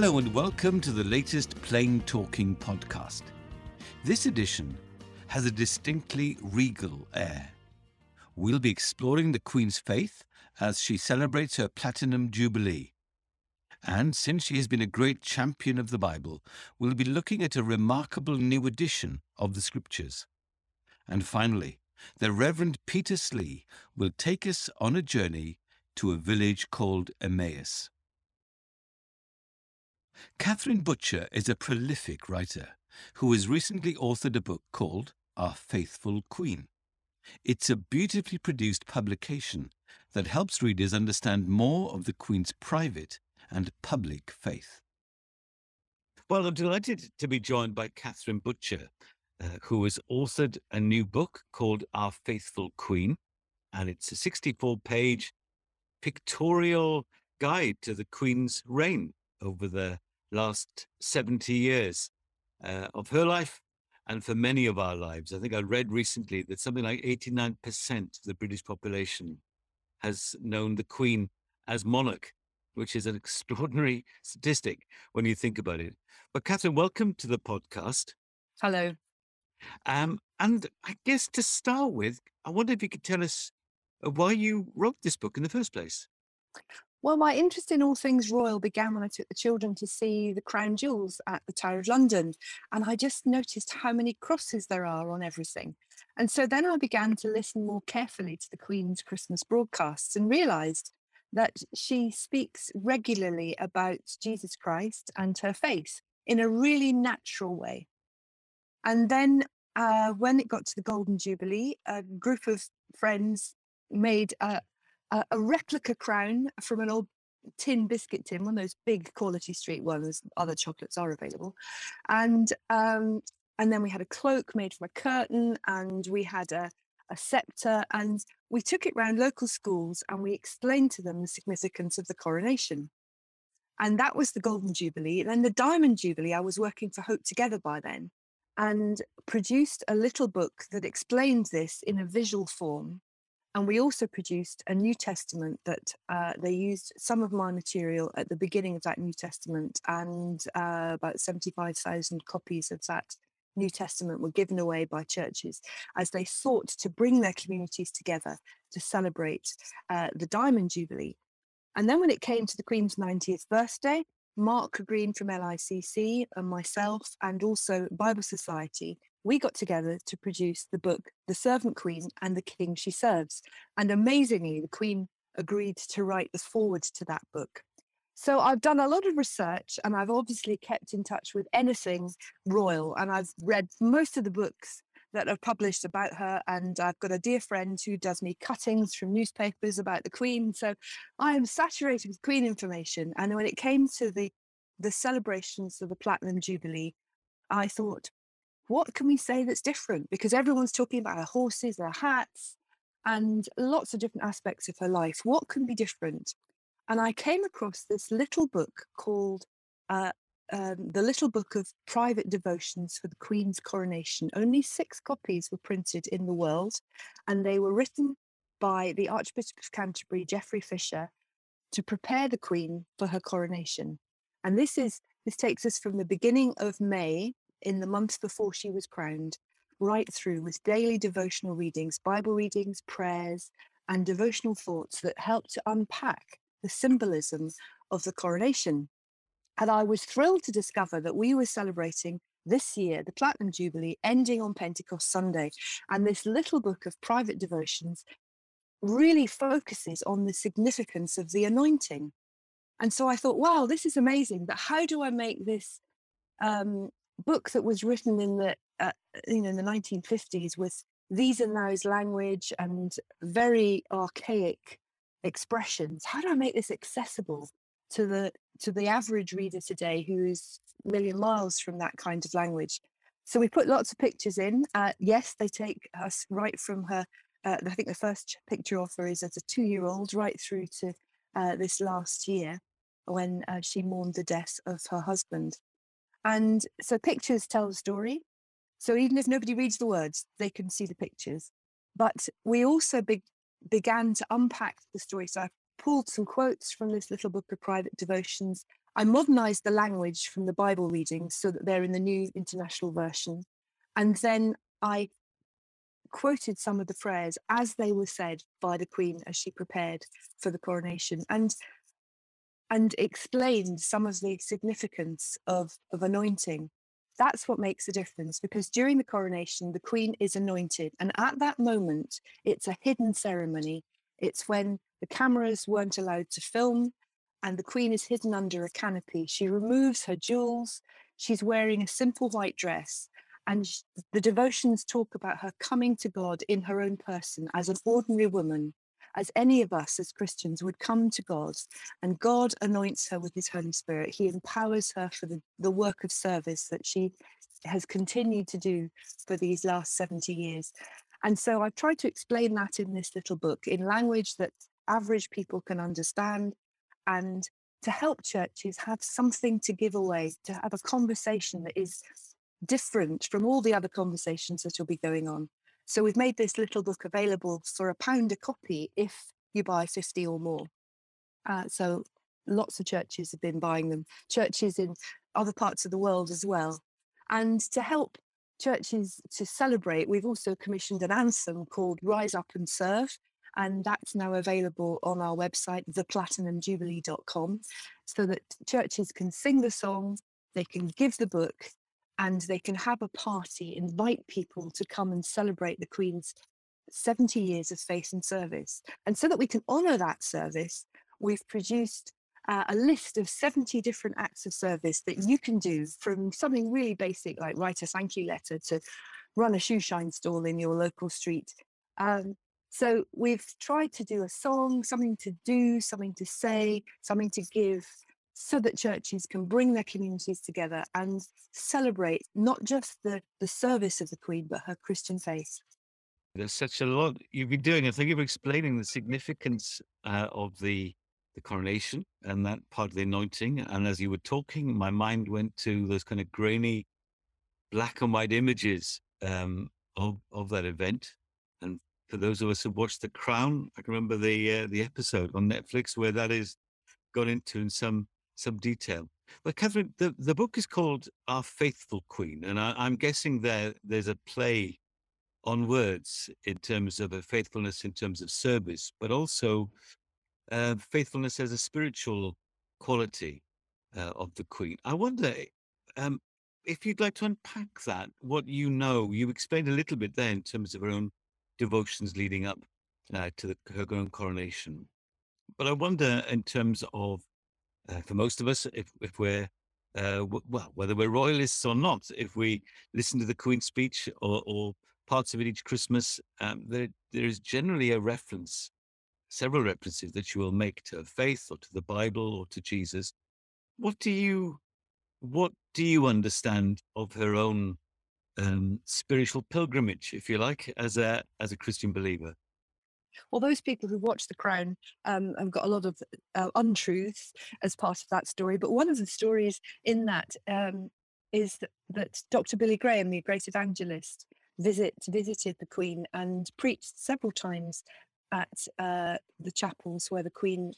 Hello and welcome to the latest Plain Talking podcast. This edition has a distinctly regal air. We'll be exploring the Queen's faith as she celebrates her Platinum Jubilee. And since she has been a great champion of the Bible, we'll be looking at a remarkable new edition of the Scriptures. And finally, the Reverend Peter Slee will take us on a journey to a village called Emmaus. Catherine Butcher is a prolific writer who has recently authored a book called Our Faithful Queen. It's a beautifully produced publication that helps readers understand more of the Queen's private and public faith. Well, I'm delighted to be joined by Catherine Butcher, uh, who has authored a new book called Our Faithful Queen, and it's a 64 page pictorial guide to the Queen's reign over the last 70 years uh, of her life and for many of our lives. I think I read recently that something like 89% of the British population has known the Queen as monarch, which is an extraordinary statistic when you think about it. But Catherine, welcome to the podcast. Hello. Um, and I guess to start with, I wonder if you could tell us uh, why you wrote this book in the first place. Well, my interest in all things royal began when I took the children to see the crown jewels at the Tower of London. And I just noticed how many crosses there are on everything. And so then I began to listen more carefully to the Queen's Christmas broadcasts and realized that she speaks regularly about Jesus Christ and her faith in a really natural way. And then uh, when it got to the Golden Jubilee, a group of friends made a, a, a replica crown from an old tin biscuit tin, one of those big quality street ones. Other chocolates are available, and um, and then we had a cloak made from a curtain, and we had a a scepter, and we took it round local schools and we explained to them the significance of the coronation. And that was the Golden Jubilee. Then the Diamond Jubilee, I was working for Hope Together by then and produced a little book that explains this in a visual form and we also produced a New Testament that uh, they used some of my material at the beginning of that New Testament, and uh, about 75,000 copies of that New Testament were given away by churches as they sought to bring their communities together to celebrate uh, the Diamond Jubilee. And then when it came to the Queen's 90th birthday, Mark Greene from LICC and myself, and also Bible Society, we got together to produce the book The Servant Queen and the King She Serves. And amazingly, the Queen agreed to write the foreword to that book. So I've done a lot of research and I've obviously kept in touch with anything royal and I've read most of the books that are published about her and I've got a dear friend who does me cuttings from newspapers about the Queen. So I am saturated with Queen information. And when it came to the the celebrations of the Platinum Jubilee, I thought, what can we say that's different? Because everyone's talking about her horses, her hats, and lots of different aspects of her life. What can be different? And I came across this little book called uh, um, The Little Book of Private Devotions for the Queen's Coronation. Only six copies were printed in the world, and they were written by the Archbishop of Canterbury, Geoffrey Fisher, to prepare the Queen for her coronation. And this is this takes us from the beginning of May in the months before she was crowned, right through with daily devotional readings, Bible readings, prayers, and devotional thoughts that help to unpack the symbolism of the coronation. And I was thrilled to discover that we were celebrating this year the Platinum Jubilee ending on Pentecost Sunday. And this little book of private devotions really focuses on the significance of the anointing. And so I thought, wow, this is amazing. But how do I make this um, book that was written in the uh, you know in the 1950s with these and those language and very archaic expressions how do i make this accessible to the to the average reader today who's a million miles from that kind of language? So we put lots of pictures in uh, yes they take us right from her uh, i think the first picture of her is as a two year old right through to uh, this last year when uh, she mourned the death of her husband and so pictures tell the story. So even if nobody reads the words, they can see the pictures. But we also be- began to unpack the story. So I pulled some quotes from this little book of private devotions I modernized the language from the Bible readings so that they're in the new international version. And then I quoted some of the prayers as they were said by the Queen as she prepared for the coronation and and explained some of the significance of, of anointing. That's what makes a difference because during the coronation, the Queen is anointed. And at that moment, it's a hidden ceremony. It's when the cameras weren't allowed to film and the Queen is hidden under a canopy. She removes her jewels. She's wearing a simple white dress and the devotions talk about her coming to God in her own person as an ordinary woman, as any of us as Christians would come to God. And God anoints her with his Holy Spirit. He empowers her for the, the work of service that she has continued to do for these last 70 years. And so I've tried to explain that in this little book in language that average people can understand and to help churches have something to give away, to have a conversation that is different from all the other conversations that will be going on. So we've made this little book available for a pound a copy if you buy 50 or more. Uh, so lots of churches have been buying them, churches in other parts of the world as well. And to help churches to celebrate, we've also commissioned an anthem called Rise Up and Serve. And that's now available on our website, theplatinumjubilee.com, so that churches can sing the song, they can give the book, and they can have a party, invite people to come and celebrate the Queen's 70 years of faith and service. And so that we can honour that service, we've produced uh, a list of 70 different acts of service that you can do from something really basic like write a thank you letter to run a shoe shine stall in your local street. Um, so we've tried to do a song, something to do, something to say, something to give, so that churches can bring their communities together and celebrate not just the, the service of the Queen, but her Christian faith. There's such a lot you've been doing. I thank you for explaining the significance uh, of the the coronation and that part of the anointing. And as you were talking, my mind went to those kind of grainy, black and white images um, of of that event. And for those of us who watched The Crown, I can remember the uh, the episode on Netflix where that is gone into in some some detail. But Catherine, the, the book is called Our Faithful Queen, and I, am guessing there there's a play on words in terms of a faithfulness in terms of service, but also uh, faithfulness as a spiritual quality uh, of the Queen. I wonder um, if you'd like to unpack that, what you know. You explained a little bit there in terms of her own devotions leading up uh, to the, her own coronation. But I wonder, in terms of uh, for most of us, if if we're uh, w- well, whether we're royalists or not, if we listen to the Queen's speech or, or parts of it each Christmas, um, there there is generally a reference, several references that you will make to faith or to the Bible or to Jesus. What do you what do you understand of her own um, spiritual pilgrimage, if you like, as a as a Christian believer? Well, those people who watch The Crown um, have got a lot of uh, untruths as part of that story. But one of the stories in that um, is that, that, Dr. Billy Graham, the great evangelist, visit visited the Queen and preached several times at uh, the chapels where the Queen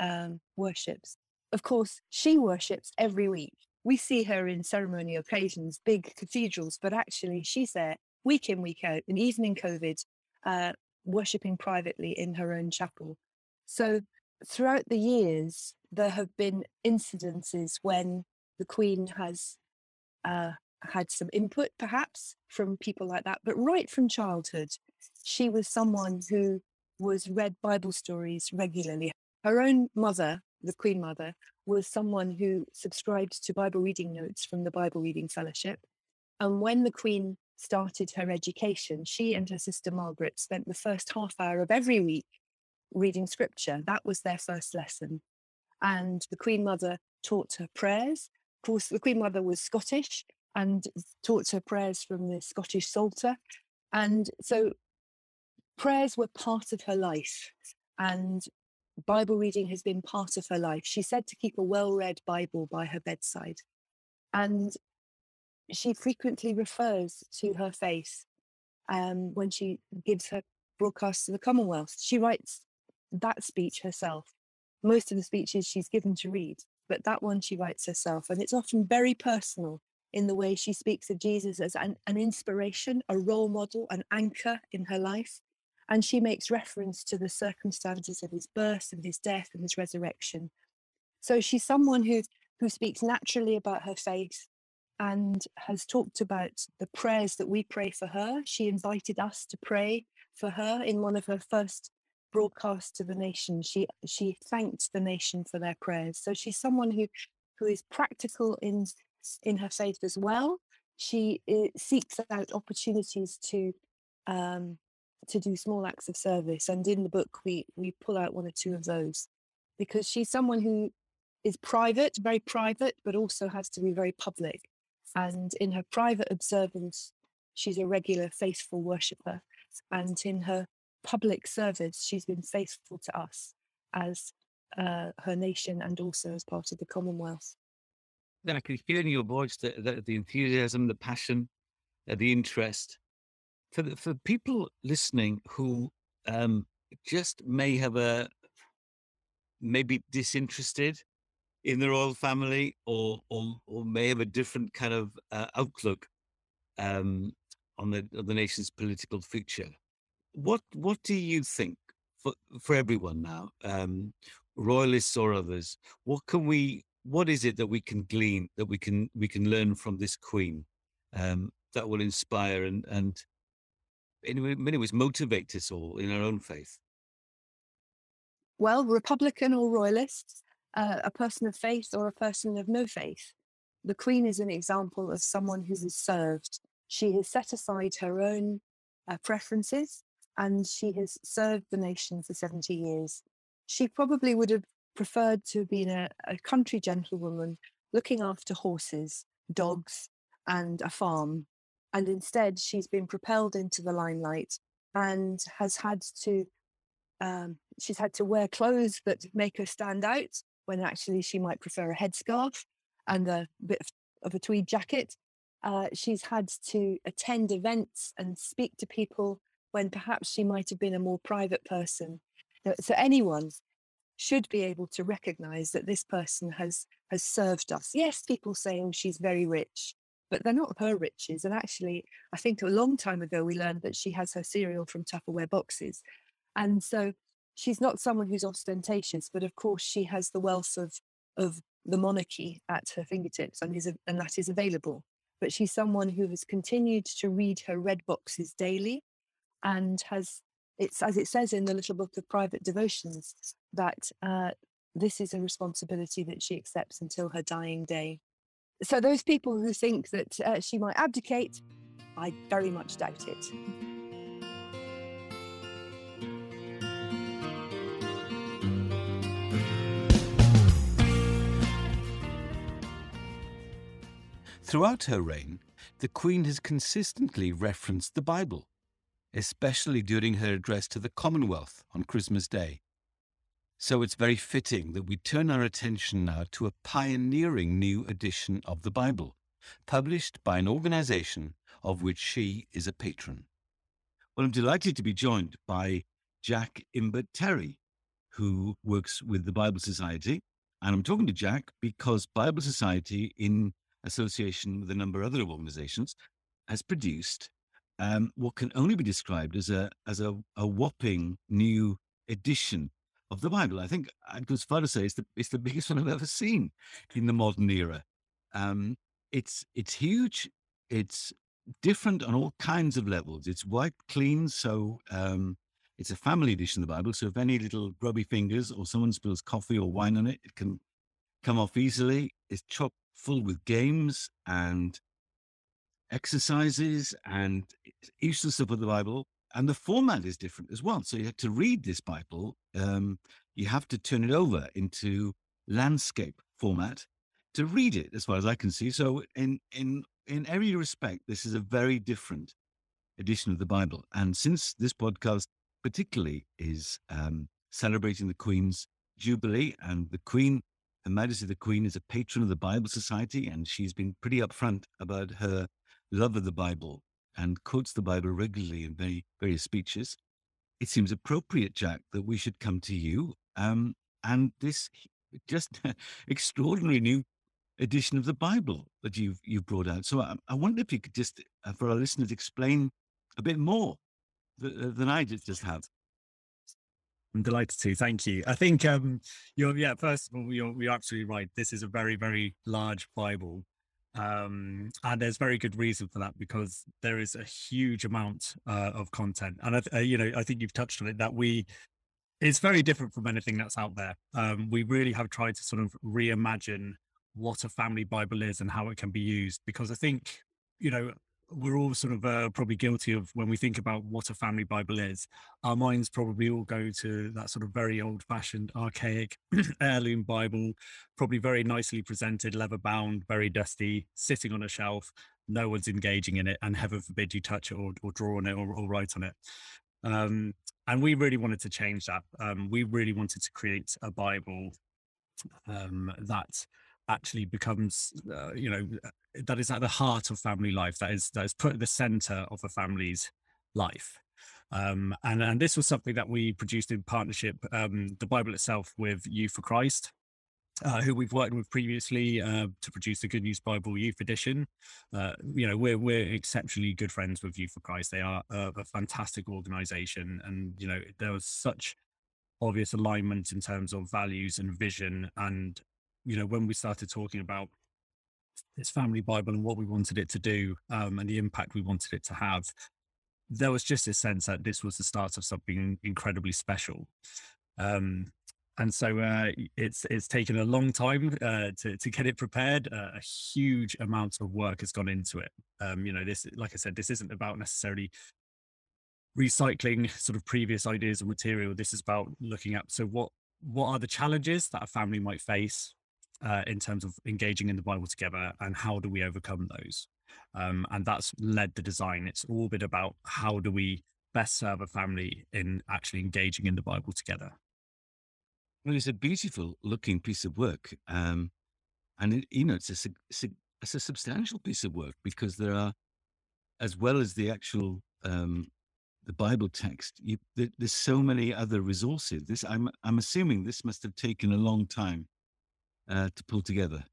um, worships. Of course, she worships every week. We see her in ceremonial occasions, big cathedrals, but actually she's there week in, week out. And even in COVID, uh, worshipping privately in her own chapel. So throughout the years, there have been incidences when the Queen has uh, had some input, perhaps, from people like that. But right from childhood, she was someone who was read Bible stories regularly. Her own mother, the Queen Mother, was someone who subscribed to Bible reading notes from the Bible Reading Fellowship. And when the Queen started her education, she and her sister Margaret spent the first half hour of every week reading scripture. That was their first lesson. And the Queen Mother taught her prayers. Of course, the Queen Mother was Scottish and taught her prayers from the Scottish Psalter. And so prayers were part of her life. And Bible reading has been part of her life. She said to keep a well read Bible by her bedside. And she frequently refers to her faith um, when she gives her broadcasts to the Commonwealth. She writes that speech herself. Most of the speeches she's given to read but that one she writes herself. And it's often very personal in the way she speaks of Jesus as an, an inspiration, a role model, an anchor in her life. And she makes reference to the circumstances of his birth and his death and his resurrection. So she's someone who, who speaks naturally about her faith and has talked about the prayers that we pray for her. She invited us to pray for her in one of her first broadcasts to the nation. She she thanked the nation for their prayers. So she's someone who who is practical in in her faith as well. She uh, seeks out opportunities to um, to do small acts of service, and in the book we we pull out one or two of those because she's someone who is private, very private, but also has to be very public. And in her private observance, she's a regular faithful worshipper. And in her public service, she's been faithful to us as uh, her nation and also as part of the Commonwealth. Then I could hear in your voice the, the, the enthusiasm, the passion, uh, the interest. For, the, for people listening who um, just may have a, maybe disinterested in the royal family or or, or may have a different kind of uh, outlook um, on the on the nation's political future. What what do you think for for everyone now, um, royalists or others? What can we? What is it that we can glean that we can we can learn from this queen um, that will inspire and and in many ways motivate us all in our own faith? Well, Republican or Royalist, uh, a person of faith or a person of no faith. The Queen is an example of someone who has served. She has set aside her own uh, preferences and she has served the nation for 70 years. She probably would have preferred to have been a, a country gentlewoman looking after horses, dogs, and a farm. And instead, she's been propelled into the limelight and has had to um, she's had to wear clothes that make her stand out when actually she might prefer a headscarf and a bit of a tweed jacket. Uh, she's had to attend events and speak to people when perhaps she might have been a more private person. So anyone should be able to recognize that this person has has served us. Yes, people say, oh, she's very rich, but they're not her riches. And actually, I think a long time ago we learned that she has her cereal from Tupperware boxes. And so she's not someone who's ostentatious, but of course she has the wealth of of the monarchy at her fingertips and is and that is available. But she's someone who has continued to read her red boxes daily and has it's as it says in the little book of private devotions that uh, this is a responsibility that she accepts until her dying day. So those people who think that uh, she might abdicate, I very much doubt it. Throughout her reign, the Queen has consistently referenced the Bible, especially during her address to the Commonwealth on Christmas Day. So it's very fitting that we turn our attention now to a pioneering new edition of the Bible, published by an organization of which she is a patron. Well, I'm delighted to be joined by Jack Imbert Terry, who works with the Bible Society. And I'm talking to Jack because Bible Society, in association with a number of other organizations, has produced um, what can only be described as a as a, a whopping new edition of the Bible. I think I'd go as far to say it's the it's the biggest one I've ever seen in the modern era. Um, it's it's huge. It's different on all kinds of levels. It's wiped clean, so um, it's a family edition of the Bible. So if any little grubby fingers or someone spills coffee or wine on it, it can come off easily. It's chock full with games and exercises and useful stuff of the Bible. And the format is different as well. So you have to read this Bible. Um, you have to turn it over into landscape format to read it, as far as I can see. So in in in every respect, this is a very different edition of the Bible. And since this podcast particularly is um, celebrating the Queen's Jubilee, and the Queen her Majesty the Queen is a patron of the Bible Society, and she's been pretty upfront about her love of the Bible and quotes the Bible regularly in very various speeches. It seems appropriate, Jack, that we should come to you. Um, and this just extraordinary new edition of the Bible that you've you've brought out. So I, I wonder if you could just, uh, for our listeners, explain a bit more th- uh, than I just just have. I'm delighted to. Thank you. I think um, you're yeah. First of all, you're you're absolutely right. This is a very very large Bible, um, and there's very good reason for that because there is a huge amount uh, of content, and I, uh, you know I think you've touched on it that we it's very different from anything that's out there. Um, we really have tried to sort of reimagine what a family Bible is and how it can be used because I think you know we're all sort of uh, probably guilty of when we think about what a family Bible is. Our minds probably all go to that sort of very old fashioned, archaic heirloom Bible, probably very nicely presented, leather bound, very dusty, sitting on a shelf. No one's engaging in it, and heaven forbid you touch it or, or draw on it or, or write on it. Um, and we really wanted to change that. Um, we really wanted to create a Bible um, that actually becomes, uh, you know, uh, that is at the heart of family life. That is that is put at the center of a family's life. Um, and and this was something that we produced in partnership, um, the Bible itself, with Youth for Christ, uh, who we've worked with previously uh, to produce the Good News Bible Youth Edition. Uh, you know, we're we're exceptionally good friends with Youth for Christ. They are a, a fantastic organisation, and you know, there was such obvious alignment in terms of values and vision and you know, when we started talking about this family Bible and what we wanted it to do um, and the impact we wanted it to have, there was just a sense that this was the start of something incredibly special. Um, and so uh, it's it's taken a long time uh, to to get it prepared. Uh, a huge amount of work has gone into it. Um, you know, this, like I said, this isn't about necessarily recycling sort of previous ideas or material. This is about looking at so what what are the challenges that a family might face uh, in terms of engaging in the Bible together and how do we overcome those? Um, and that's led the design. It's all been about how do we best serve a family in actually engaging in the Bible together. Well, it's a beautiful looking piece of work. Um, and, it, you know, it's a, it's a substantial piece of work because there are, as well as the actual um, the Bible text, you, there, there's so many other resources. This I'm I'm assuming this must have taken a long time uh, to pull together.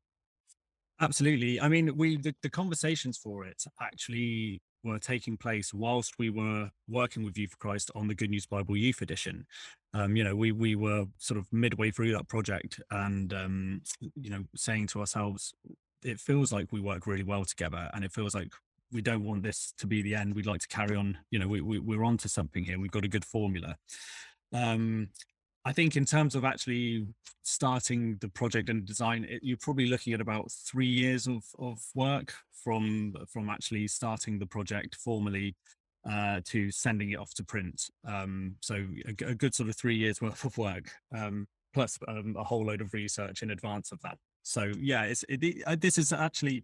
Absolutely. I mean, we the, the conversations for it actually were taking place whilst we were working with Youth for Christ on the Good News Bible Youth Edition. Um, you know, we we were sort of midway through that project, and um, you know, saying to ourselves, it feels like we work really well together, and it feels like we don't want this to be the end. We'd like to carry on. You know, we, we we're onto something here. We've got a good formula. Um, I think in terms of actually starting the project and design, it, you're probably looking at about three years of, of work from from actually starting the project formally uh, to sending it off to print. Um, so a, a, good sort of three years worth of work, um, plus um, a whole load of research in advance of that. So yeah, it's it, it, uh, this is actually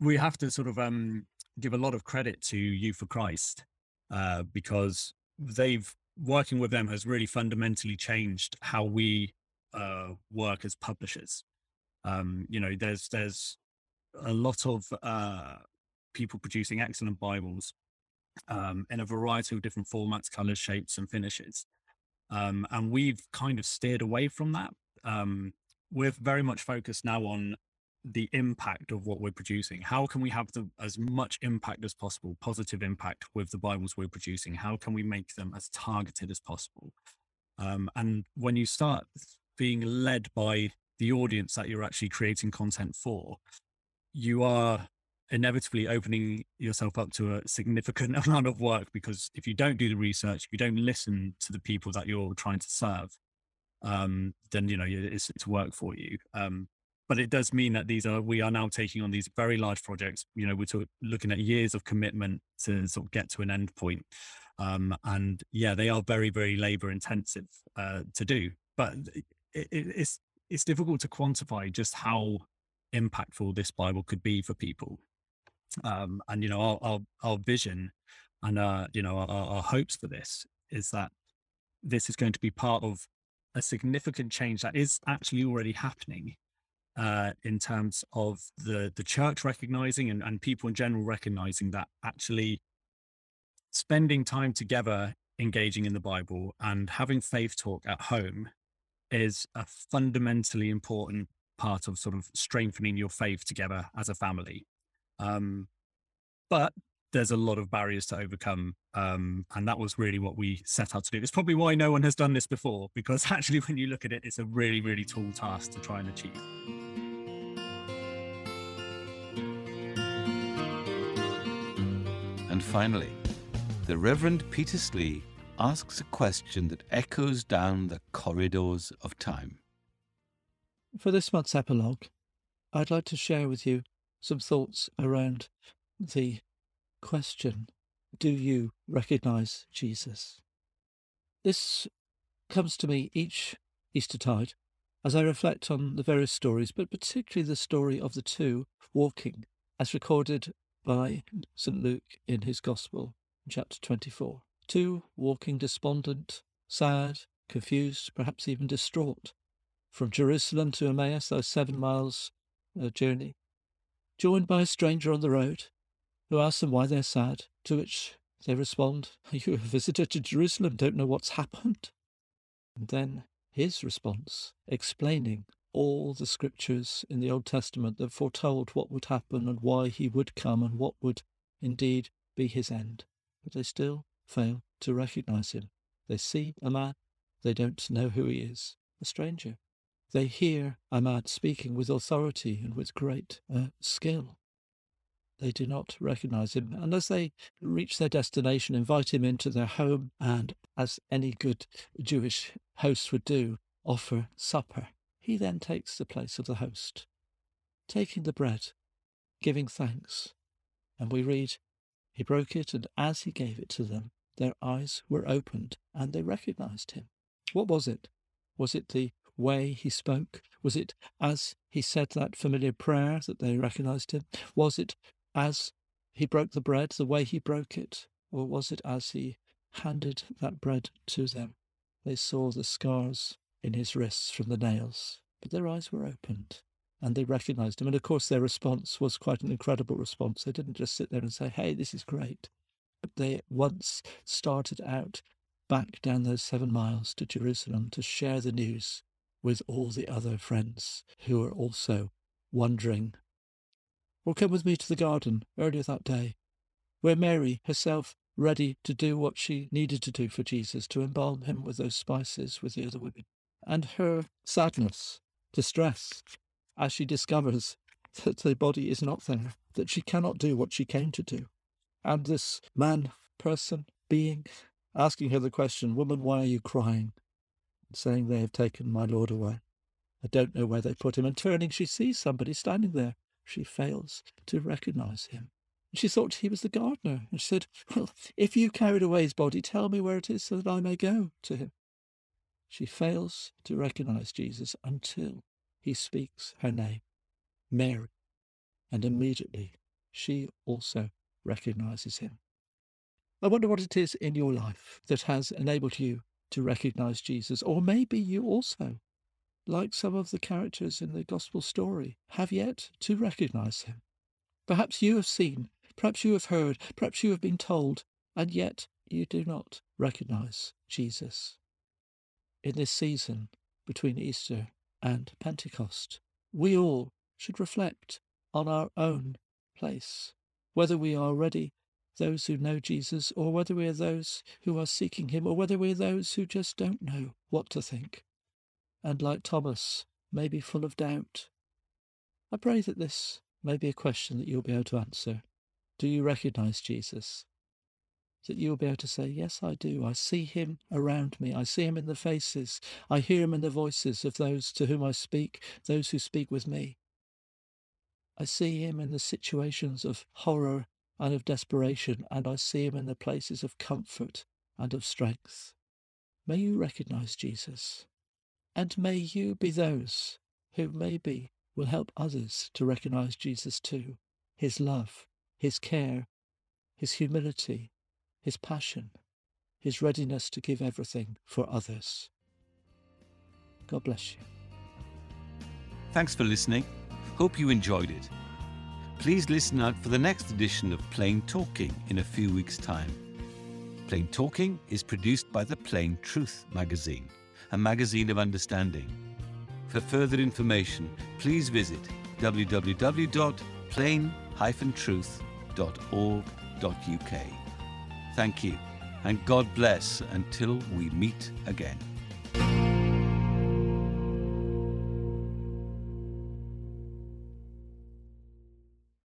we have to sort of um, give a lot of credit to Youth for Christ uh, because they've working with them has really fundamentally changed how we uh, work as publishers. Um, you know, there's there's a lot of uh, people producing excellent Bibles um, in a variety of different formats, colors, shapes, and finishes. Um, and we've kind of steered away from that. Um, we're very much focused now on the impact of what we're producing. How can we have the, as much impact as possible, positive impact with the Bibles we're producing? How can we make them as targeted as possible? Um, and when you start being led by the audience that you're actually creating content for, you are inevitably opening yourself up to a significant amount of work because if you don't do the research, if you don't listen to the people that you're trying to serve, um, then you know it's, it's work for you. Um, but it does mean that these are we are now taking on these very large projects. You know we're talk, looking at years of commitment to sort of get to an end point. Um, and yeah they are very very labor intensive uh, to do but it, it, it's it's difficult to quantify just how impactful this bible could be for people. Um, and you know our, our, our vision and uh, you know our, our hopes for this is that this is going to be part of a significant change that is actually already happening uh, in terms of the the church recognizing and, and people in general recognizing that actually spending time together engaging in the bible and having faith talk at home is a fundamentally important part of sort of strengthening your faith together as a family. Um, but there's a lot of barriers to overcome. Um, and that was really what we set out to do. It's probably why no one has done this before, because actually, when you look at it, it's a really, really tall task to try and achieve. And finally, the Reverend Peter Slee asks a question that echoes down the corridors of time. For this month's epilogue, I'd like to share with you some thoughts around the question Do you recognize Jesus? This comes to me each Eastertide as I reflect on the various stories, but particularly the story of the two walking as recorded by St. Luke in his Gospel, chapter 24. Two walking despondent, sad, confused, perhaps even distraught, from Jerusalem to Emmaus, those seven miles uh, journey, joined by a stranger on the road who asks them why they're sad, to which they respond, Are you a visitor to Jerusalem? Don't know what's happened? And then his response, explaining all the scriptures in the Old Testament that foretold what would happen and why he would come and what would indeed be his end. But they still fail to recognize him. They see a man, they don't know who he is, a stranger. They hear a man speaking with authority and with great uh, skill. They do not recognize him, and as they reach their destination, invite him into their home, and as any good Jewish host would do, offer supper. He then takes the place of the host, taking the bread, giving thanks. And we read, He broke it, and as he gave it to them, their eyes were opened, and they recognized him. What was it? Was it the way he spoke? Was it as he said that familiar prayer that they recognized him? Was it as he broke the bread, the way he broke it? Or was it as he handed that bread to them? They saw the scars in his wrists from the nails, but their eyes were opened and they recognized him. And of course, their response was quite an incredible response. They didn't just sit there and say, Hey, this is great. But they at once started out back down those seven miles to Jerusalem to share the news with all the other friends who were also wondering. Or come with me to the garden earlier that day, where Mary herself ready to do what she needed to do for Jesus, to embalm him with those spices with the other women. And her sadness, distress, as she discovers that the body is not there, that she cannot do what she came to do. And this man, person, being, asking her the question, Woman, why are you crying? saying they have taken my lord away. I don't know where they put him, and turning, she sees somebody standing there. She fails to recognize him. She thought he was the gardener, and she said, Well, if you carried away his body, tell me where it is so that I may go to him. She fails to recognize Jesus until he speaks her name, Mary, and immediately she also recognizes him. I wonder what it is in your life that has enabled you to recognize Jesus. Or maybe you also, like some of the characters in the gospel story, have yet to recognize him. Perhaps you have seen, perhaps you have heard, perhaps you have been told, and yet you do not recognize Jesus. In this season between Easter and Pentecost, we all should reflect on our own place, whether we are ready those who know Jesus, or whether we are those who are seeking him, or whether we are those who just don't know what to think, and like Thomas, may be full of doubt. I pray that this may be a question that you'll be able to answer. Do you recognize Jesus? That you'll be able to say, Yes, I do. I see him around me. I see him in the faces. I hear him in the voices of those to whom I speak, those who speak with me. I see him in the situations of horror and of desperation, and I see him in the places of comfort and of strength. May you recognize Jesus, and may you be those who maybe will help others to recognize Jesus too, his love, his care, his humility, his passion, his readiness to give everything for others. God bless you. Thanks for listening. Hope you enjoyed it. Please listen out for the next edition of Plain Talking in a few weeks' time. Plain Talking is produced by the Plain Truth magazine, a magazine of understanding. For further information, please visit www.plain-truth.org.uk. Thank you, and God bless until we meet again.